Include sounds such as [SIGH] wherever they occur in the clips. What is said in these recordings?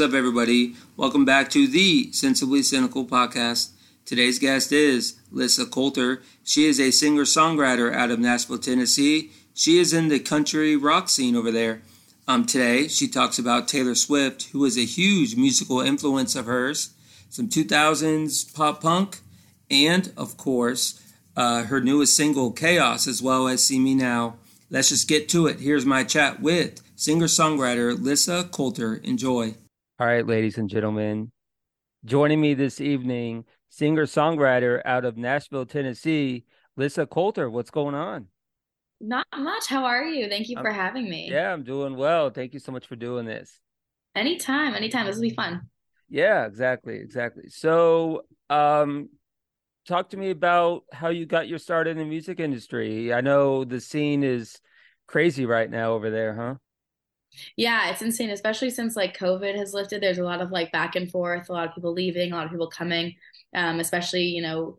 up, everybody? Welcome back to the Sensibly Cynical podcast. Today's guest is Lyssa Coulter. She is a singer songwriter out of Nashville, Tennessee. She is in the country rock scene over there. Um, today, she talks about Taylor Swift, who is a huge musical influence of hers, some 2000s pop punk, and, of course, uh, her newest single, Chaos, as well as See Me Now. Let's just get to it. Here's my chat with singer songwriter Lyssa Coulter. Enjoy. All right, ladies and gentlemen, joining me this evening, singer songwriter out of Nashville, Tennessee, Lyssa Coulter. What's going on? Not much. How are you? Thank you for having me. Yeah, I'm doing well. Thank you so much for doing this. Anytime, anytime. This will be fun. Yeah, exactly, exactly. So, um, talk to me about how you got your start in the music industry. I know the scene is crazy right now over there, huh? Yeah, it's insane, especially since like COVID has lifted. There's a lot of like back and forth, a lot of people leaving, a lot of people coming. Um, especially, you know,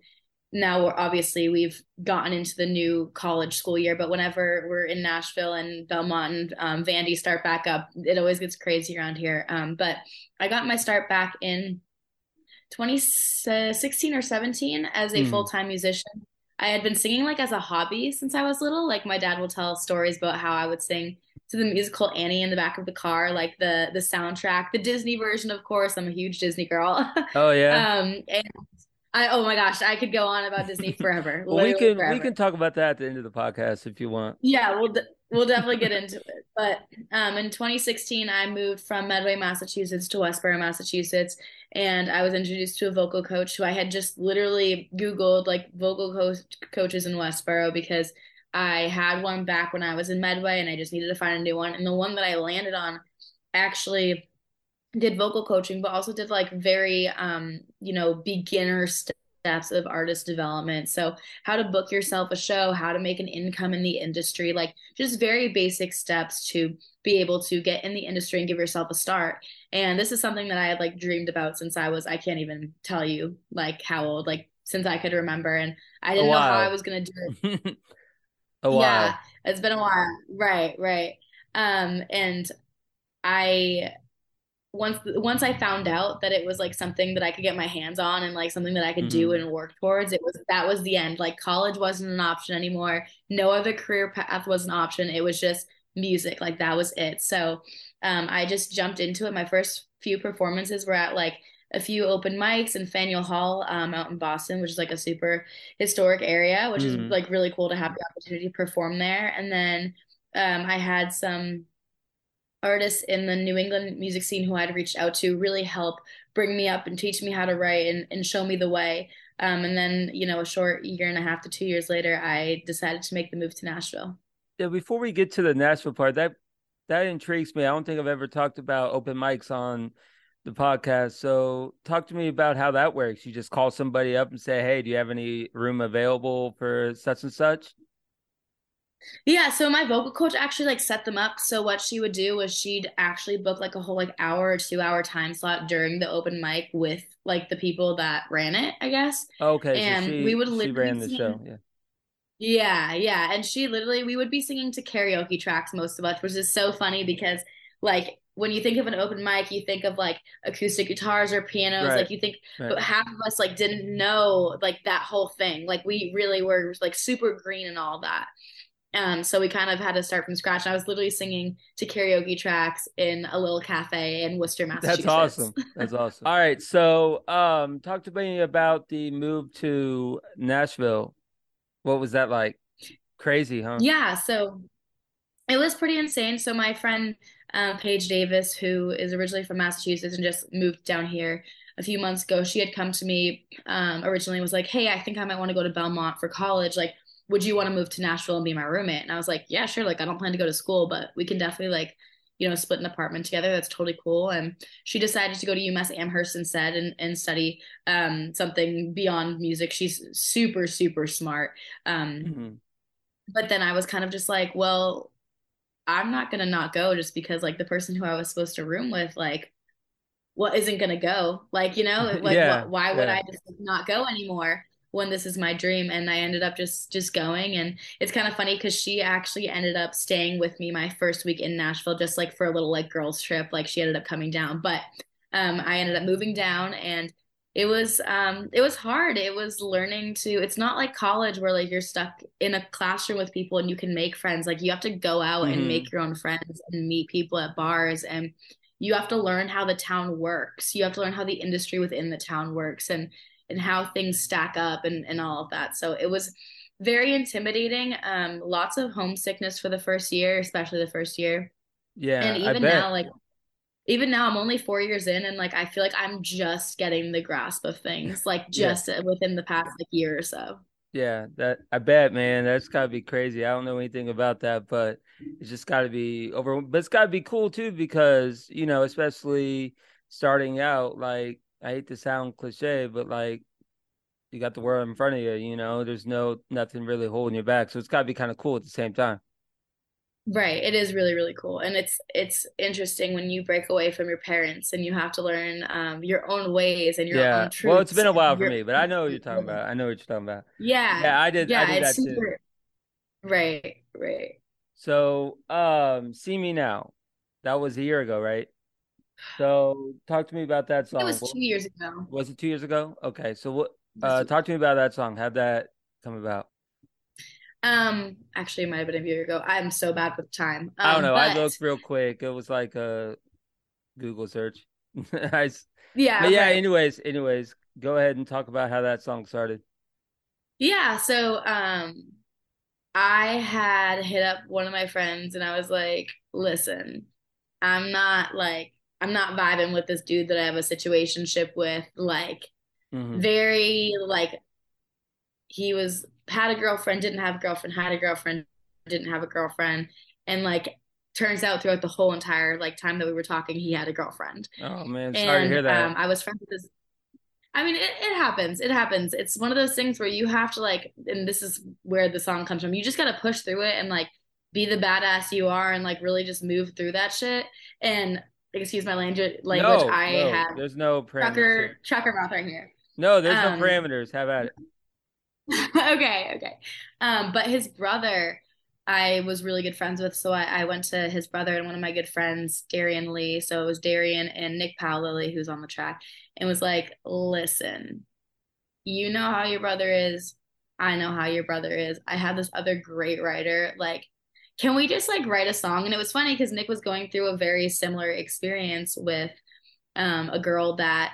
now we're obviously we've gotten into the new college school year, but whenever we're in Nashville and Belmont and um, Vandy start back up, it always gets crazy around here. Um, but I got my start back in 2016 or 17 as a mm. full time musician. I had been singing like as a hobby since I was little. Like my dad will tell stories about how I would sing to the musical Annie in the back of the car, like the the soundtrack, the Disney version, of course. I'm a huge Disney girl. [LAUGHS] Oh yeah. um, and I oh my gosh, I could go on about Disney forever. [LAUGHS] well, we can forever. we can talk about that at the end of the podcast if you want. Yeah, we'll we'll definitely get into it. But um, in 2016, I moved from Medway, Massachusetts to Westboro, Massachusetts, and I was introduced to a vocal coach who I had just literally Googled like vocal co- coaches in Westboro because I had one back when I was in Medway and I just needed to find a new one. And the one that I landed on actually did vocal coaching, but also did like very, um, you know, beginner steps of artist development. So, how to book yourself a show, how to make an income in the industry, like just very basic steps to be able to get in the industry and give yourself a start. And this is something that I had like dreamed about since I was, I can't even tell you like how old, like since I could remember. And I didn't know how I was going to do it. [LAUGHS] a while. Yeah, it's been a while. Right, right. Um, and I once once I found out that it was like something that I could get my hands on and like something that I could mm-hmm. do and work towards, it was that was the end. Like college wasn't an option anymore. No other career path was an option. It was just music. Like that was it. So um, I just jumped into it. My first few performances were at like a few open mics in Faneuil Hall um, out in Boston, which is like a super historic area, which mm-hmm. is like really cool to have the opportunity to perform there. And then um, I had some artists in the New England music scene who I'd reached out to really help bring me up and teach me how to write and, and show me the way. Um, and then, you know, a short year and a half to two years later, I decided to make the move to Nashville. Yeah, before we get to the Nashville part, that that intrigues me. I don't think I've ever talked about open mics on the podcast. So talk to me about how that works. You just call somebody up and say, "Hey, do you have any room available for such and such?" Yeah, so my vocal coach actually like set them up. So what she would do was she'd actually book like a whole like hour or two hour time slot during the open mic with like the people that ran it, I guess. Okay, and so she, we would literally ran the show. Yeah. Yeah, yeah, and she literally we would be singing to karaoke tracks most of us, which is so funny because like when you think of an open mic, you think of like acoustic guitars or pianos. Right. Like you think, right. but half of us like didn't know like that whole thing. Like we really were like super green and all that. Um, so we kind of had to start from scratch. I was literally singing to karaoke tracks in a little cafe in Worcester, Massachusetts. That's awesome. That's awesome. all right. So, um, talk to me about the move to Nashville. What was that like? Crazy, huh? Yeah. So it was pretty insane. So my friend uh, Paige Davis, who is originally from Massachusetts and just moved down here a few months ago, she had come to me um, originally was like, "Hey, I think I might want to go to Belmont for college. Like, would you want to move to Nashville and be my roommate?" And I was like, "Yeah, sure. Like, I don't plan to go to school, but we can definitely like." you know, split an apartment together. That's totally cool. And she decided to go to UMass Amherst instead and, and study um, something beyond music. She's super, super smart. Um, mm-hmm. But then I was kind of just like, well, I'm not gonna not go just because like the person who I was supposed to room with, like, what isn't gonna go? Like, you know, like yeah, what, why would I just not go anymore? when this is my dream and i ended up just just going and it's kind of funny because she actually ended up staying with me my first week in nashville just like for a little like girls trip like she ended up coming down but um, i ended up moving down and it was um it was hard. It was learning to it's not like college where like you're stuck in a classroom with people and you can make friends. Like you have to go out mm-hmm. and make your own friends and meet people at bars and you have to learn how the town works. You have to learn how the industry within the town works and and how things stack up and and all of that. So it was very intimidating um lots of homesickness for the first year especially the first year. Yeah and even now like even now I'm only four years in and like I feel like I'm just getting the grasp of things [LAUGHS] like just yeah. within the past like year or so. Yeah, that I bet, man. That's gotta be crazy. I don't know anything about that, but it's just gotta be over. But it's gotta be cool too because you know, especially starting out. Like I hate to sound cliche, but like you got the world in front of you. You know, there's no nothing really holding you back. So it's gotta be kind of cool at the same time. Right. It is really, really cool. And it's it's interesting when you break away from your parents and you have to learn um, your own ways and your yeah. own truths. Well, it's been a while for me, but I know what you're [LAUGHS] talking about. I know what you're talking about. Yeah. Yeah, I did yeah, I did that super... too. Right, right. So um See Me Now. That was a year ago, right? So talk to me about that song. It was two years ago. Was it two years ago? Okay. So what uh talk to me about that song. How'd that come about? Um, actually, it might have been a year ago. I'm so bad with time. Um, I don't know. But... I looked real quick. It was like a Google search. [LAUGHS] I, yeah. But yeah. Right. Anyways, anyways, go ahead and talk about how that song started. Yeah. So, um, I had hit up one of my friends and I was like, "Listen, I'm not like I'm not vibing with this dude that I have a situationship with. Like, mm-hmm. very like he was had a girlfriend, didn't have a girlfriend, had a girlfriend, didn't have a girlfriend, and like turns out throughout the whole entire like time that we were talking, he had a girlfriend. Oh man, sorry and, to hear that. Um, I was friends with his. I mean, it, it happens. It happens. It's one of those things where you have to like, and this is where the song comes from. You just got to push through it and like be the badass you are and like really just move through that shit. And excuse my language, language. No, I no, have there's no trucker trucker mouth right here. No, there's um, no parameters. Have at it. [LAUGHS] okay, okay. Um, but his brother, I was really good friends with, so I, I, went to his brother and one of my good friends, Darian Lee. So it was Darian and Nick Powlilly who's on the track, and was like, "Listen, you know how your brother is. I know how your brother is. I have this other great writer. Like, can we just like write a song?" And it was funny because Nick was going through a very similar experience with um, a girl that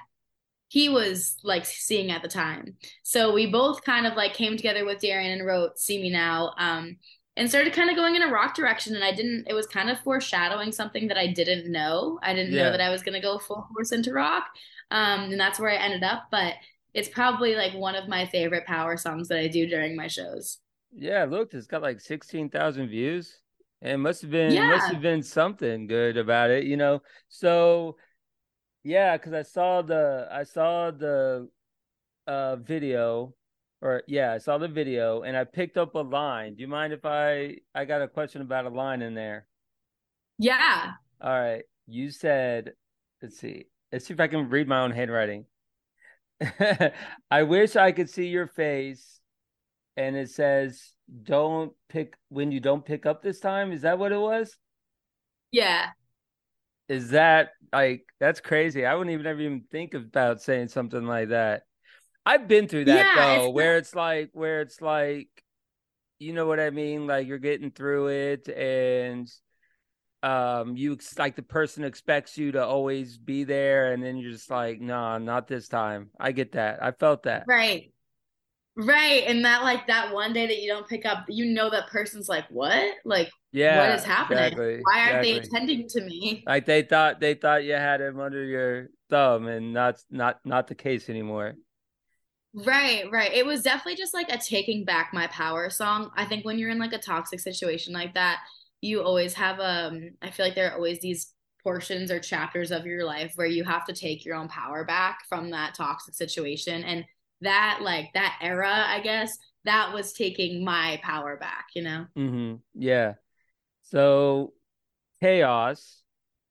he was like seeing at the time. So we both kind of like came together with Darian and wrote See Me Now. Um, and started kind of going in a rock direction and I didn't it was kind of foreshadowing something that I didn't know. I didn't yeah. know that I was gonna go full force into rock. Um, and that's where I ended up. But it's probably like one of my favorite power songs that I do during my shows. Yeah, look, it's got like sixteen thousand views. It must have been yeah. must have been something good about it, you know. So yeah, because I saw the I saw the uh video or yeah, I saw the video and I picked up a line. Do you mind if I I got a question about a line in there? Yeah. All right. You said let's see. Let's see if I can read my own handwriting. [LAUGHS] I wish I could see your face and it says don't pick when you don't pick up this time. Is that what it was? Yeah. Is that like that's crazy? I wouldn't even ever even think about saying something like that. I've been through that yeah, though, it's where it's like where it's like you know what I mean? Like you're getting through it and um you like the person expects you to always be there and then you're just like, no, nah, not this time. I get that. I felt that. Right. Right. And that like that one day that you don't pick up, you know that person's like, What? Like yeah, what is happening? Exactly, Why aren't exactly. they attending to me? Like they thought they thought you had him under your thumb and not not not the case anymore. Right, right. It was definitely just like a taking back my power song. I think when you're in like a toxic situation like that, you always have um I feel like there are always these portions or chapters of your life where you have to take your own power back from that toxic situation and that like that era, I guess, that was taking my power back, you know? Mm-hmm. Yeah. So Chaos,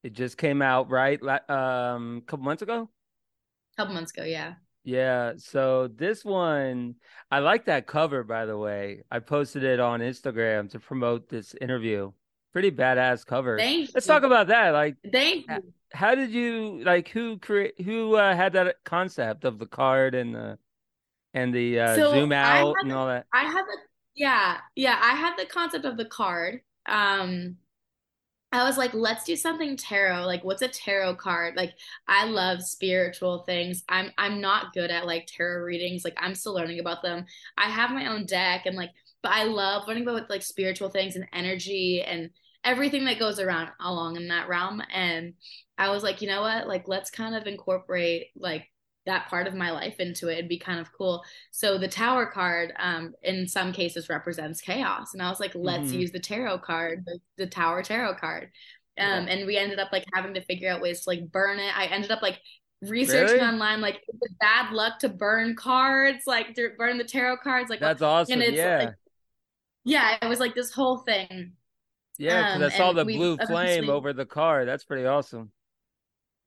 it just came out, right? Um, a couple months ago? A couple months ago, yeah. Yeah, so this one, I like that cover, by the way. I posted it on Instagram to promote this interview. Pretty badass cover. Thank Let's you. talk about that. Like, Thank you. how did you like? Who create? Who uh, had that concept of the card and the and the uh, So, zoom out and all that? I had the yeah, yeah, I had the concept of the card. Um I was like, let's do something tarot. Like, what's a tarot card? Like, I love spiritual things. I'm I'm not good at like tarot readings. Like, I'm still learning about them. I have my own deck and like, but I love learning about like spiritual things and energy and everything that goes around along in that realm. And I was like, you know what? Like, let's kind of incorporate like that part of my life into it. It'd be kind of cool. So the tower card, um, in some cases represents chaos. And I was like, let's Mhm. use the tarot card, the, the tower tarot card. Um, and we ended up like having to figure out ways to like burn it. I ended up like researching Really? online, like is it bad luck to burn cards, like to burn the tarot cards, like That's awesome. and it's Yeah, like yeah, it was like this whole thing. yeah. Because um, I saw the blue flame over the card. That's pretty awesome.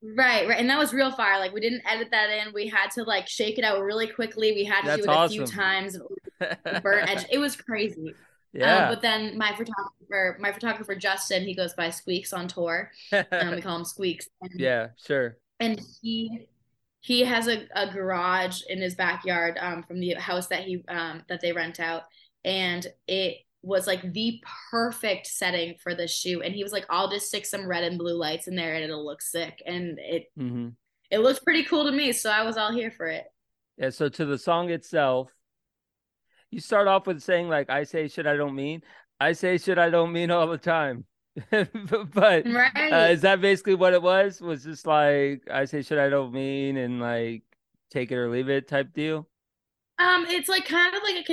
Right, right. And that was real fire. Like we didn't edit that in. We had to like shake it out really quickly. We had to That's do it a few awesome. times. [LAUGHS] Burn edge. It was crazy. yeah. Um, but then my photographer, my photographer Justin, he goes by Squeaks on tour. Um, we [LAUGHS] call him Squeaks. And, yeah. Sure. and he he has a, a garage in his backyard um, from the house that he um, that they rent out, and it was like the perfect setting for this shoot. And he was like, "I'll just stick some red and blue lights in there, and it'll look sick." And it hmm it looked pretty cool to me, so I was all here for it. Yeah, so to the song itself, you start off with saying like I say shit I don't mean. I say shit I don't mean all the time. [LAUGHS] but Right. uh, is that basically what it was? Was just like I say shit I don't mean and like take it or leave it type deal? Um, it's like kind of like a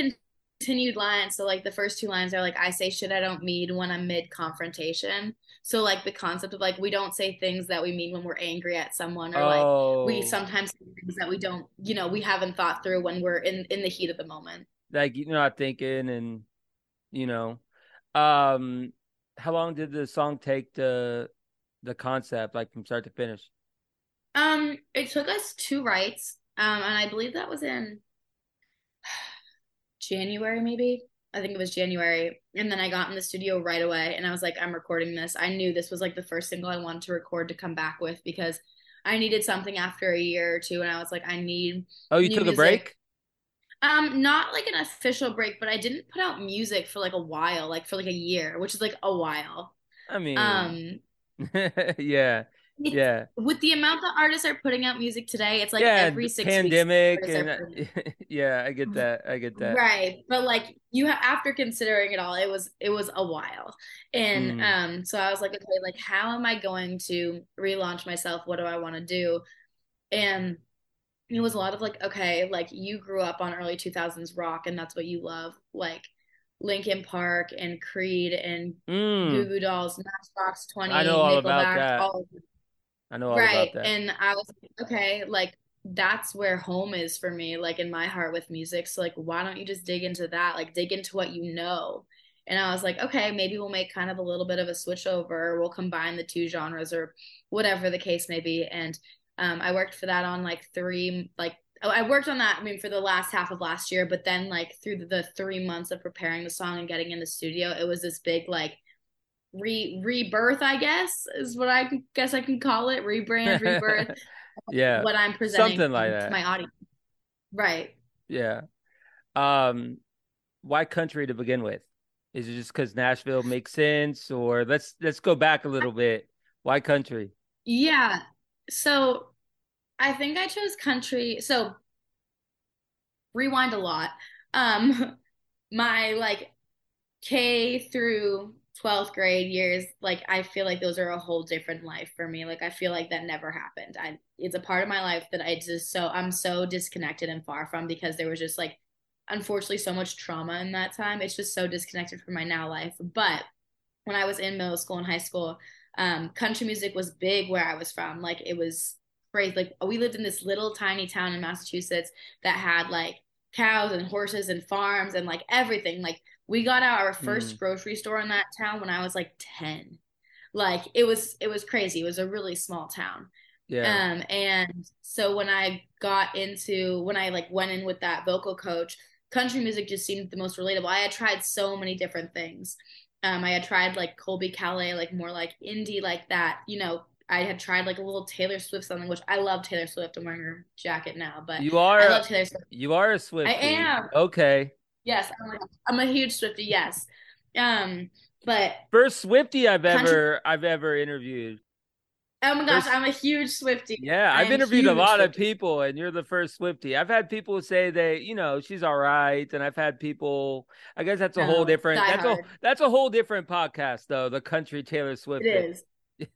continued line. So like the first two lines are like I say shit I don't mean when I'm mid confrontation. So like the concept of like we don't say things that we mean when we're angry at someone or like oh, we sometimes say things that we don't, you know, we haven't thought through when we're in in the heat of the moment. like you're not thinking and you know. Um how long did the song take to the concept, like from start to finish? Um, it took us two writes. Um, and I believe that was in January, maybe. I think it was January. And then I got in the studio right away and I was like, I'm recording this. I knew this was like the first single I wanted to record to come back with because I needed something after a year or two. And I was like, I need Oh, you took a break? um not like an official break, but I didn't put out music for like a while, like for like a year, which is like a while. I mean, Um [LAUGHS] yeah, yeah, with the amount that artists are putting out music today, it's like yeah. every six pandemic weeks. and are [LAUGHS] yeah, I get that. I get that. Right. But like you have after considering it all, it was it was a while. And Mm. um so I was like, okay, like how am I going to relaunch myself? What do I want to do? And it was a lot of like, okay, like you grew up on early 2000s rock and that's what you love. Like Linkin Park and Creed and Mm, Goo Goo Dolls, Matchbox 20, I know all Nickelback, about that. all of I know all right about that. and i was like okay like that's where home is for me like in my heart with music so like why don't you just dig into that like dig into what you know and i was like okay maybe we'll make kind of a little bit of a switch over we'll combine the two genres or whatever the case may be and um, i worked for that on like three like oh, I worked on that. I mean, for the last half of last year, but then like through the three months of preparing the song and getting in the studio, it was this big like re rebirth. I guess is what I guess I can call it. Rebrand, rebirth. [LAUGHS] yeah, what I'm presenting something like to that. my audience. Right. yeah. Um, why country to begin with? Is it just because Nashville makes sense, or let's let's go back a little bit? Why country? Yeah. So I think I chose country. So rewind a lot. Um [LAUGHS] my like K through 12th grade years, like I feel like those are a whole different life for me. Like I feel like that never happened. I it's a part of my life that I just so I'm so disconnected and far from because there was just like unfortunately so much trauma in that time. It's just so disconnected from my now life. But when I was in middle school and high school, um, country music was big where I was from. Like it was crazy. Like we lived in this little tiny town in Massachusetts that had like cows and horses and farms and like everything. Like we got out our first grocery store in that town when I was like 10. Like it was it was crazy. It was a really small town. Yeah. Um, and so when I got into when I like went in with that vocal coach, country music just seemed the most relatable. I had tried so many different things. Um, I had tried like Colbie Caillat, like more like indie, like that. You know, I had tried like a little Taylor Swift something, which I love Taylor Swift. I'm wearing her jacket now, but you are. I love Taylor Swift. You are a Swiftie. I am. Okay. Yes, I'm a, I'm a huge Swiftie. Yes. Um, but first Swiftie I've country- ever I've ever interviewed. Oh my gosh, I'm a huge Swiftie. Yeah, I've interviewed a lot Swiftie. of people, and you're the first Swiftie. I've had people say that you know, she's all right, and I've had people. I guess that's a no, whole different. That's hard. a that's a whole different podcast, though. The country Taylor Swift. It is. [LAUGHS]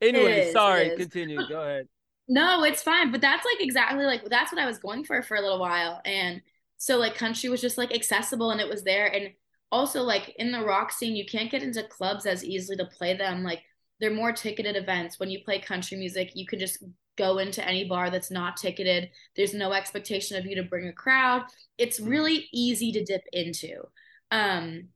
anyway, it is, sorry. Continue. Go ahead. No, it's fine. But that's like exactly like that's what I was going for for a little while, and so like country was just like accessible, and it was there, and also like in the rock scene, you can't get into clubs as easily to play them like they're more ticketed events. When you play country music, you can just go into any bar that's not ticketed. There's no expectation of you to bring a crowd. It's mm-hmm. really easy to dip into. Um,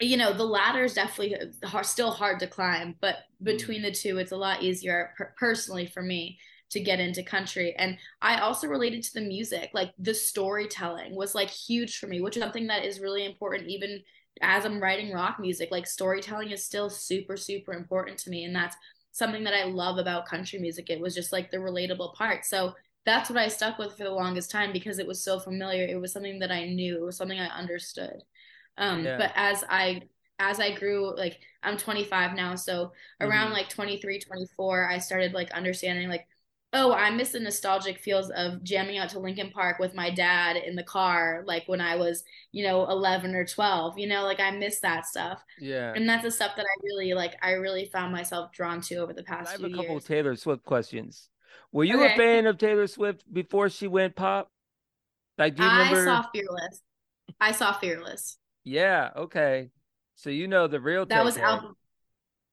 you know, the ladder is definitely still hard to climb, but mm-hmm. between the two, it's a lot easier per- personally for me to get into country. And I also related to the music, like the storytelling was like huge for me, which is something that is really important even as I'm writing rock music, like storytelling is still super, super important to me. And that's something that I love about country music. It was just like the relatable part. So that's what I stuck with for the longest time because it was so familiar. It was something that I knew, it was something I understood. Um, yeah. but as I as I grew, like I'm 25 now, so around mm-hmm. like 23, 24, I started like understanding like oh, I miss the nostalgic feels of jamming out to Linkin Park with my dad in the car, like when I was, you know, 11 or 12, you know, like I miss that stuff. Yeah. And that's the stuff that I really like, I really found myself drawn to over the past I have a couple years. Taylor Swift questions. Were you okay. a fan of Taylor Swift before she went pop? Like, do you remember? I saw Fearless. I saw Fearless. Yeah. Okay. So you know the real. That was album.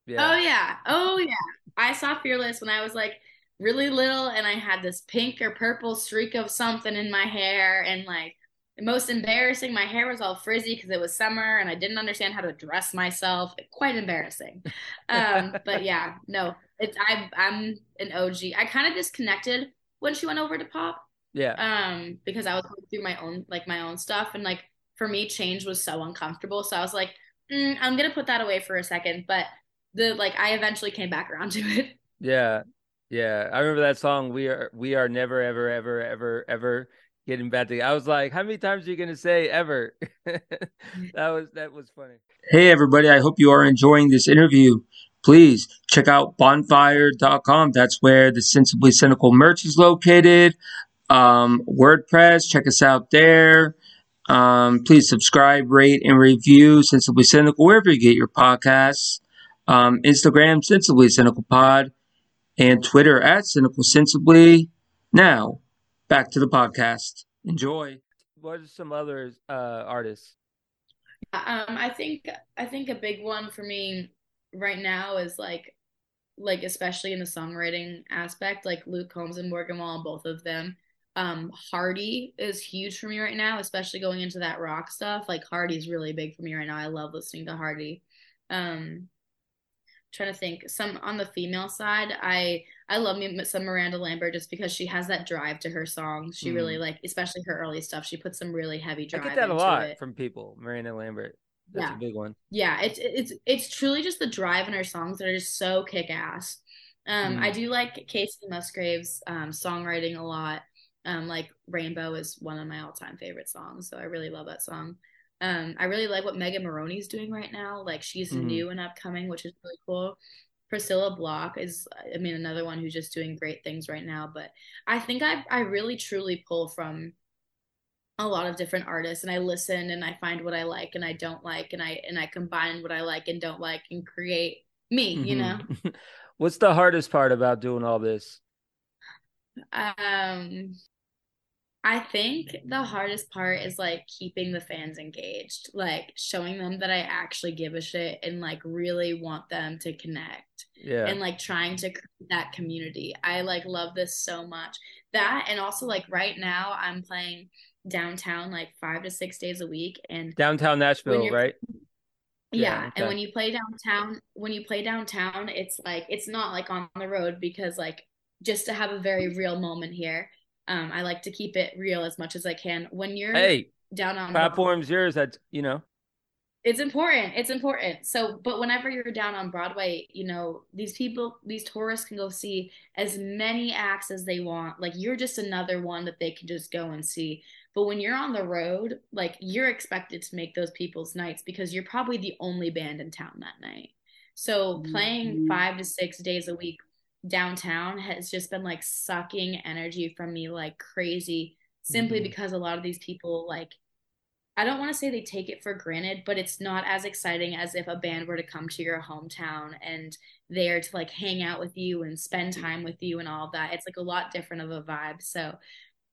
Yeah. Oh yeah. Oh yeah. I saw Fearless when I was like really little and I had this pink or purple streak of something in my hair and like the most embarrassing my hair was all frizzy because it was summer and I didn't understand how to dress myself. Quite embarrassing. [LAUGHS] Um, but yeah no it's I I'm an OG I kind of disconnected when she went over to pop yeah. um because I was going through my own like my own stuff and like for me change was so uncomfortable so I was like mm, I'm gonna put that away for a second but the like I eventually came back around [LAUGHS] to it. Yeah yeah, I remember that song. We are we are never ever ever ever ever getting back together. I was like, how many times are you gonna say ever? [LAUGHS] that was that was funny. Hey everybody, I hope you are enjoying this interview. Please check out bonfire.com. That's where the Sensibly Cynical merch is located. Um, WordPress, check us out there. Um, please subscribe, rate, and review Sensibly Cynical wherever you get your podcasts. Um, Instagram, Sensibly Cynical Pod and Twitter at Cynical Sensibly. Now, back to the podcast. Enjoy. What are some other uh, artists? Um, I think I think a big one for me right now is like like especially in the songwriting aspect, like Luke Combs and Morgan Wallen, both of them. Um, Hardy is huge for me right now, especially going into that rock stuff. Like Hardy's really big for me right now. I love listening to Hardy. Um, trying to think some on the female side i i love me some miranda lambert just because she has that drive to her songs she mm. really like especially her early stuff she puts some really heavy drive i get that a lot it. from people miranda lambert that's yeah. a big one yeah it's it's it's truly just the drive in her songs that are just so kick-ass um mm. i do like kacey musgraves um songwriting a lot um like rainbow is one of my all-time favorite songs so i really love that song um, I really like what Megan Moroney's doing right now. Like she's mm-hmm. new and upcoming, which is really cool. Priscilla Block is, I mean, another one who's just doing great things right now. But I think I I really truly pull from a lot of different artists, and I listen and I find what I like and I don't like, and I and I combine what I like and don't like and create me. Mm-hmm. You know. [LAUGHS] What's the hardest part about doing all this? Um, I think the hardest part is like keeping the fans engaged, like showing them that I actually give a shit and like really want them to connect. Yeah. And like trying to create that community. I like love this so much. That and also like right now I'm playing downtown like 5 to 6 days a week and downtown Nashville, right? Yeah, yeah okay. and when you play downtown, when you play downtown, it's like it's not like on the road because like just to have a very real moment here. Um, I like to keep it real as much as I can. When you're hey, down on platform's yours. That's you know. It's important. It's important. So, but whenever you're down on Broadway, you know, these people, these tourists can go see as many acts as they want. Like, you're just another one that they can just go and see. But when you're on the road, like, you're expected to make those people's nights because you're probably the only band in town that night. So, playing mm-hmm. five to six days a week downtown has just been like sucking energy from me like crazy simply mm-hmm. because a lot of these people like I don't want to say they take it for granted, but it's not as exciting as if a band were to come to your hometown and there to like hang out with you and spend time with you and all of that. It's like a lot different of a vibe. So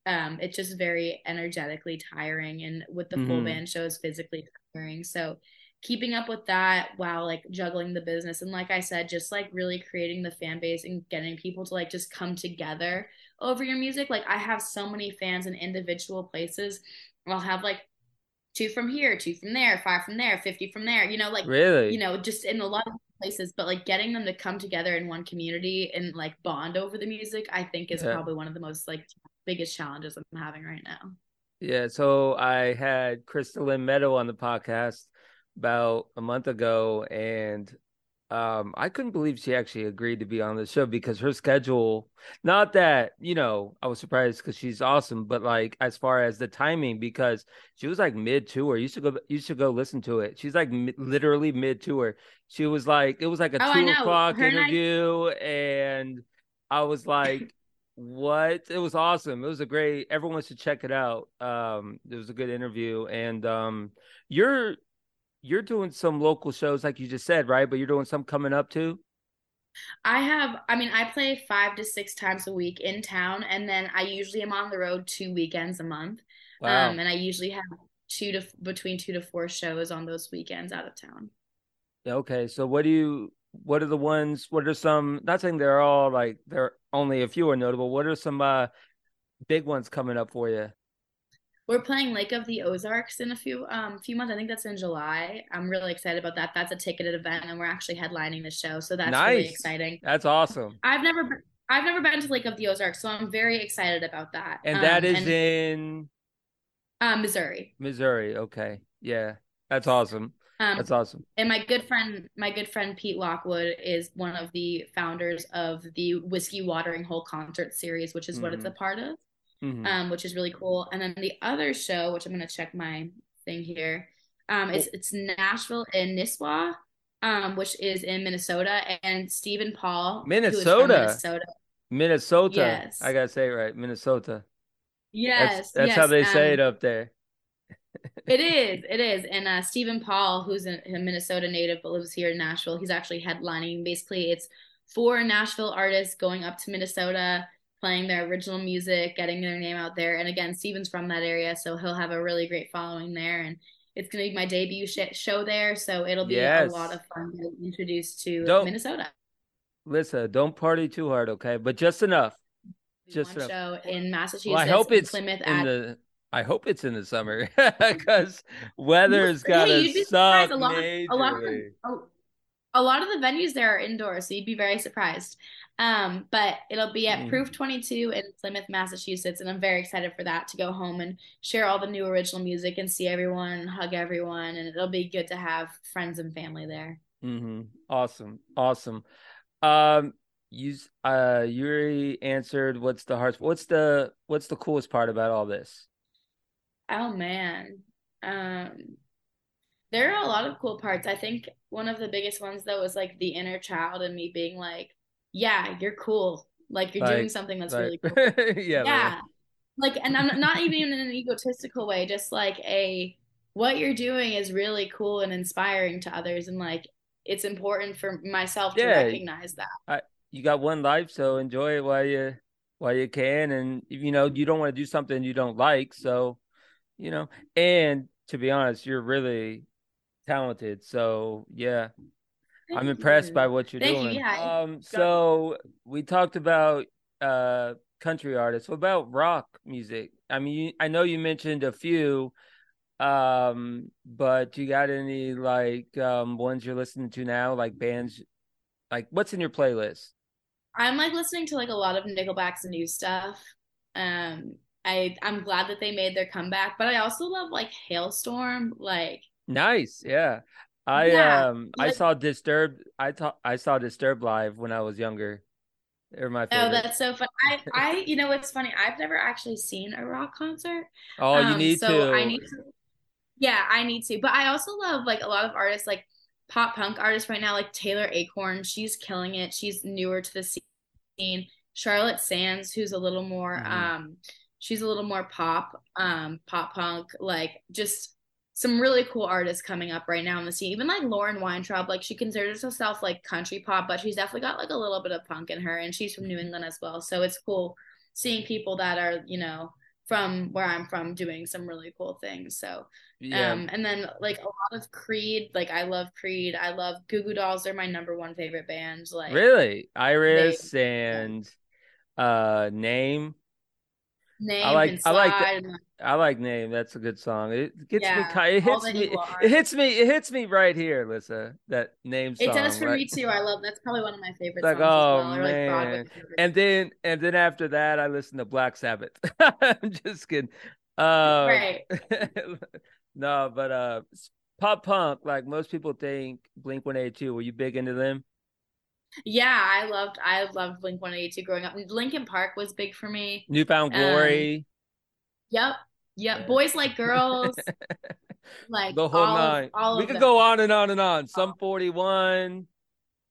um it's just very energetically tiring and with the mm-hmm. full band shows physically tiring. So keeping up with that while like juggling the business and like I said, just like really creating the fan base and getting people to like just come together over your music. Like I have so many fans in individual places. I'll have like two from here, two from there, five from there, 50 from there, you know, like, really, you know, just in a lot of places, but like getting them to come together in one community and like bond over the music, I think is yeah. probably one of the most like biggest challenges I'm having right now. Yeah. So I had Crystalline Meadow on the podcast about a month ago and um, I couldn't believe she actually agreed to be on the show because her schedule, not that, you know, I was surprised because she's awesome, but like as far as the timing, because she was like mid tour. You should go, you should go listen to it. She's like mi- literally mid tour. She was like, it was like a oh, two o'clock her interview. And I... and I was like, what? It was awesome. It was a great, everyone should check it out. Um, it was a good interview. And um, you're, you're doing some local shows like you just said, right? But you're doing some coming up too. I have, I mean, I play five to six times a week in town, and then I usually am on the road two weekends a month. Wow. Um, and I usually have two to between two to four shows on those weekends out of town. Okay, so what do you? What are the ones? What are some? Not saying they're all like they're only a few are notable. What are some uh big ones coming up for you? We're playing Lake of the Ozarks in a few um few months. I think that's in July. I'm really excited about that. That's a ticketed event, and we're actually headlining the show, so that's nice. really exciting. That's awesome. I've never I've never been to Lake of the Ozarks, so I'm very excited about that. And um, that is and, in uh, Missouri. Missouri. Okay. Yeah, that's awesome. Um, that's awesome. And my good friend, my good friend Pete Lockwood is one of the founders of the Whiskey Watering Hole concert series, which is mm-hmm. what it's a mm-hmm. part of mm-hmm. um, which is really cool. And then the other show, which I'm going to check my thing here, um, it's, it's Nashville in Nisswa, um, which is in Minnesota, and Stephen Paul, Minnesota, Minnesota, Minnesota. Yes, I gotta say it right, Minnesota. Yes, that's, that's yes. how they say it um, up there. [LAUGHS] it is, it is, and uh, Stephen Paul, who's a, a Minnesota native but lives here in Nashville, he's actually headlining. Basically, it's four Nashville artists going up to Minnesota playing their original music, getting their name out there. And again, Steven's from that area, so he'll have a really great following there. And it's going to be my debut sh- show there, so it'll be yes. a lot of fun to introduced to don't, Minnesota. Listen, don't party too hard, okay? But just enough. Just One enough. show in Massachusetts. Well, I hope it's Plymouth in at... the. I hope it's in the summer [LAUGHS] [LAUGHS] because weather's got to hey, suck a lot, majorly. A lot, of the, a, a lot of the venues there are indoors, so you'd be very surprised. Um, but it'll be at mm. Proof 22 in Plymouth, Massachusetts, and I'm very excited for that to go home and share all the new original music and see everyone, hug everyone, and it'll be good to have friends and family there. Mm-hmm. Awesome, awesome. Um, you uh, Yuri answered. What's the hardest? What's the what's the coolest part about all this? Oh man, um, there are a lot of cool parts. I think one of the biggest ones though was like the inner child and me being like yeah, you're cool. Like you're like, doing something that's like, really [LAUGHS] cool. yeah. Yeah. Like, and I'm not even in an egotistical way, just like a, what you're doing is really cool and inspiring to others. And like, it's important for myself yeah, to recognize that. I, you got one life, so enjoy it while you, while you can. And, you know, you don't want to do something you don't like. So, you know, and to be honest, you're really talented. So, yeah, Thank I'm impressed you. by what you're Thank doing. You. Yeah. Um, so we talked about uh country artists. What about rock music? I mean, I know you mentioned a few, um, but you got any like um ones you're listening to now, like bands? Like, what's in your playlist? I'm like listening to like a lot of Nickelback's new stuff. Um, I I'm glad that they made their comeback, but I also love like Halestorm. Like nice, yeah. I yeah, um I saw Disturbed. I thought I saw Disturbed live when I was younger. They're my favorite. Oh, that's so fun. I [LAUGHS] I you know what's funny? I've never actually seen a rock concert. Oh, um, you need so to. I need to. Yeah, I need to. But I also love like a lot of artists like pop punk artists right now, like Taylor Acorn. She's killing it. She's newer to the scene. Charlotte Sands, who's a little more mm-hmm. um she's a little more pop, um, pop punk, like just some really cool artists coming up right now in the scene. Even like Lauren Weintraub, like she considers herself like country pop, but she's definitely got like a little bit of punk in her, and she's from New England as well. So it's cool seeing people that are you know from where I'm from doing some really cool things. So yeah. um and then like a lot of Creed, like I love Creed. I love Goo Goo Dolls. They're my number one favorite band. Like Really? Iris they, and uh Name Name I like I like I like name. That's a good song. It gets yeah, me. It hits me. It hits me. It hits me right here, Lyssa. That name. Song, it does for right? me too. I love. That's probably one of my favorite. Like oh well, man. Like and then and then after that, I listen to Black Sabbath. [LAUGHS] I'm just kidding. Uh, right. [LAUGHS] no, but uh, pop punk. Like most people think, Blink One Eighty Two. Were you big into them? Yeah, I loved I loved Blink 182 growing up. Linkin Park was big for me. New Found Glory. Um, yep. Yep. Yeah. Boys like girls. [LAUGHS] like the whole all night. Of, all we could them. go on and on and on. Sum 41.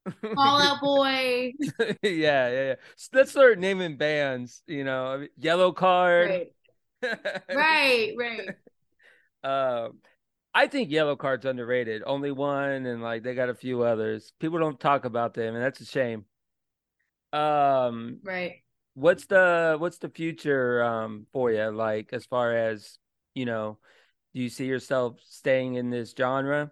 [LAUGHS] Fall Out Boy. [LAUGHS] yeah, yeah, yeah. let's start naming bands, you know. Yellowcard. Right. right, right. Um I think Yellowcard's underrated. Only one, and like they got a few others. People don't talk about them, and that's a shame. Um, right. What's the what's the future um for you? Like as far as you know, do you see yourself staying in this genre?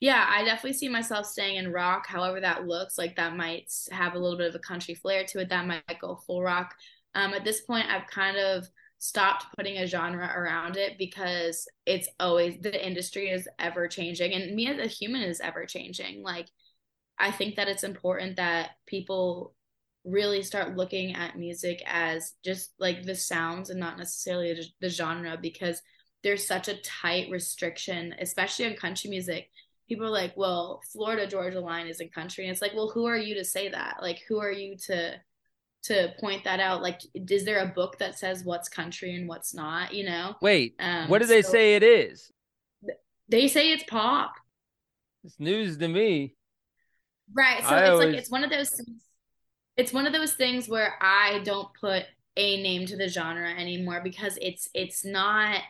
Yeah, I definitely see myself staying in rock. However, that looks like that might have a little bit of a country flair to it. That might go full rock. Um, at this point, I've kind of stopped putting a genre around it because it's always the industry is ever changing and me as a human is ever changing. Like i think that it's important that people really start looking at music as just like the sounds and not necessarily the genre because there's such a tight restriction especially on country music. People are like well florida georgia line isn't country. And it's like well who are you to say that? Like who are you to to point that out like is there a book that says what's country and what's not you know? Wait um, what do they so say it is? They say it's pop. It's news to me. Right so I it's always... like it's one of those things it's one of those things where i don't put a name to the genre anymore because it's it's not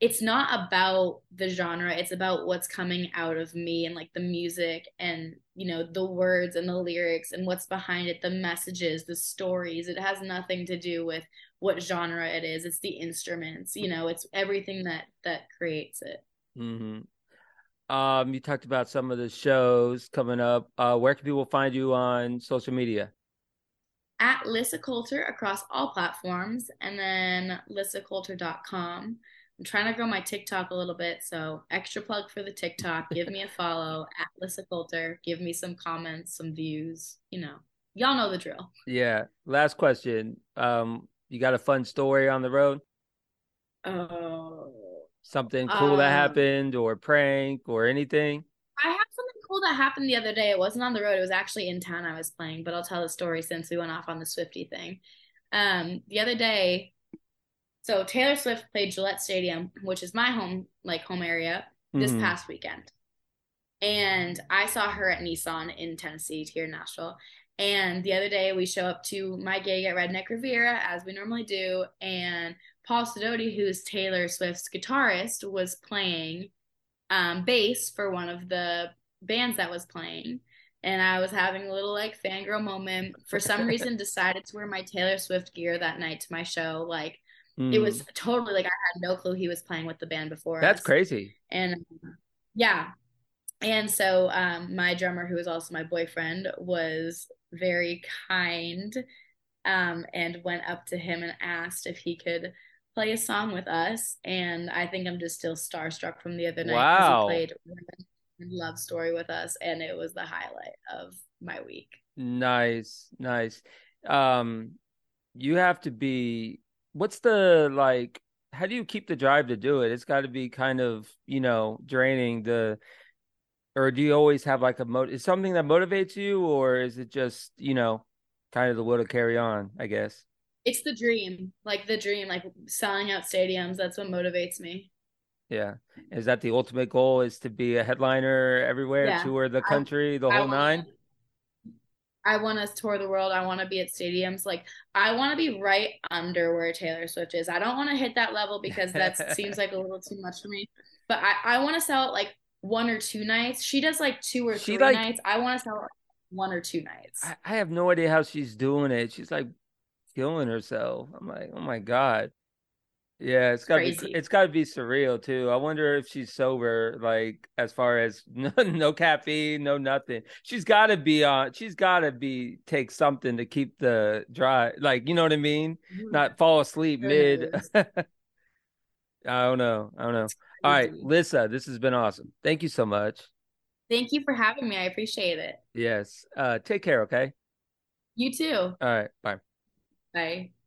it's not about the genre it's about what's coming out of me and like the music and you know the words and the lyrics and what's behind it the messages the stories. It has nothing to do with what genre it is. It's the instruments you know it's everything that that creates it. Mm-hmm. um you talked about some of the shows coming up. Uh where can people find you on social media? At Lyssa Coulter across all platforms and then lyssacoulter.com I'm trying to grow my TikTok a little bit. So extra plug for the TikTok. Give me a [LAUGHS] follow at Lyssa Coulter. Give me some comments, some views. You know, y'all know the drill. Yeah. Last question. Um, you got a fun story on the road? Oh. Something cool um, that happened or prank or anything? I have something cool that happened the other day. It wasn't on the road. It was actually in town I was playing, but I'll tell the story since we went off on the Swifty thing. Um, the other day, so Taylor Swift played Gillette Stadium, which is my home, like home area, this mm-hmm. past weekend. And I saw her at Nissan in Tennessee, here in Nashville. And the other day we show up to my gig at Redneck Riviera as we normally do, and Paul Sidoti, who's Taylor Swift's guitarist, was playing um, bass for one of the bands that was playing. And I was having a little like fangirl moment. For some reason, [LAUGHS] decided to wear my Taylor Swift gear that night to my show. Like Mm. It was totally like I had no clue he was playing with the band before. That's us. crazy. And yeah. And so um, my drummer, who was also my boyfriend, was very kind um, and went up to him and asked if he could play a song with us. And I think I'm just still starstruck from the other night because he played Love Story with us, and it was the highlight of my week. Nice, nice. Um, you have to be. What's the like? How do you keep the drive to do it? It's got to be kind of you know draining the. Or do you always have like a motive? Is something that motivates you, or is it just you know, kind of the will to carry on? I guess it's the dream, like the dream, like selling out stadiums. That's what motivates me. Yeah. Is that the ultimate goal is to be a headliner everywhere, yeah. tour the country, I, the whole nine? I want to tour the world. I want to be at stadiums. Like I want to be right under where Taylor Swift is. I don't want to hit that level because that [LAUGHS] seems like a little too much for me. But I, I want to sell like one or two nights. She does like two or she three like, nights. I want to sell like one or two nights. I, I have no idea how she's doing it. She's like killing herself. I'm like, oh my god. Yeah, it's got to be it's got to be surreal too. I wonder if she's sober, like as far as [LAUGHS] no, no caffeine, no nothing. She's got to be on. She's got to be take something to keep the dry, like you know what I mean. Mm-hmm. Not fall asleep mid. [LAUGHS] I don't know. I don't know. All right, Lyssa, this has been awesome. Thank you so much. Thank you for having me. I appreciate it. Yes. Uh, take care. Okay. You too. All right. Bye. Bye.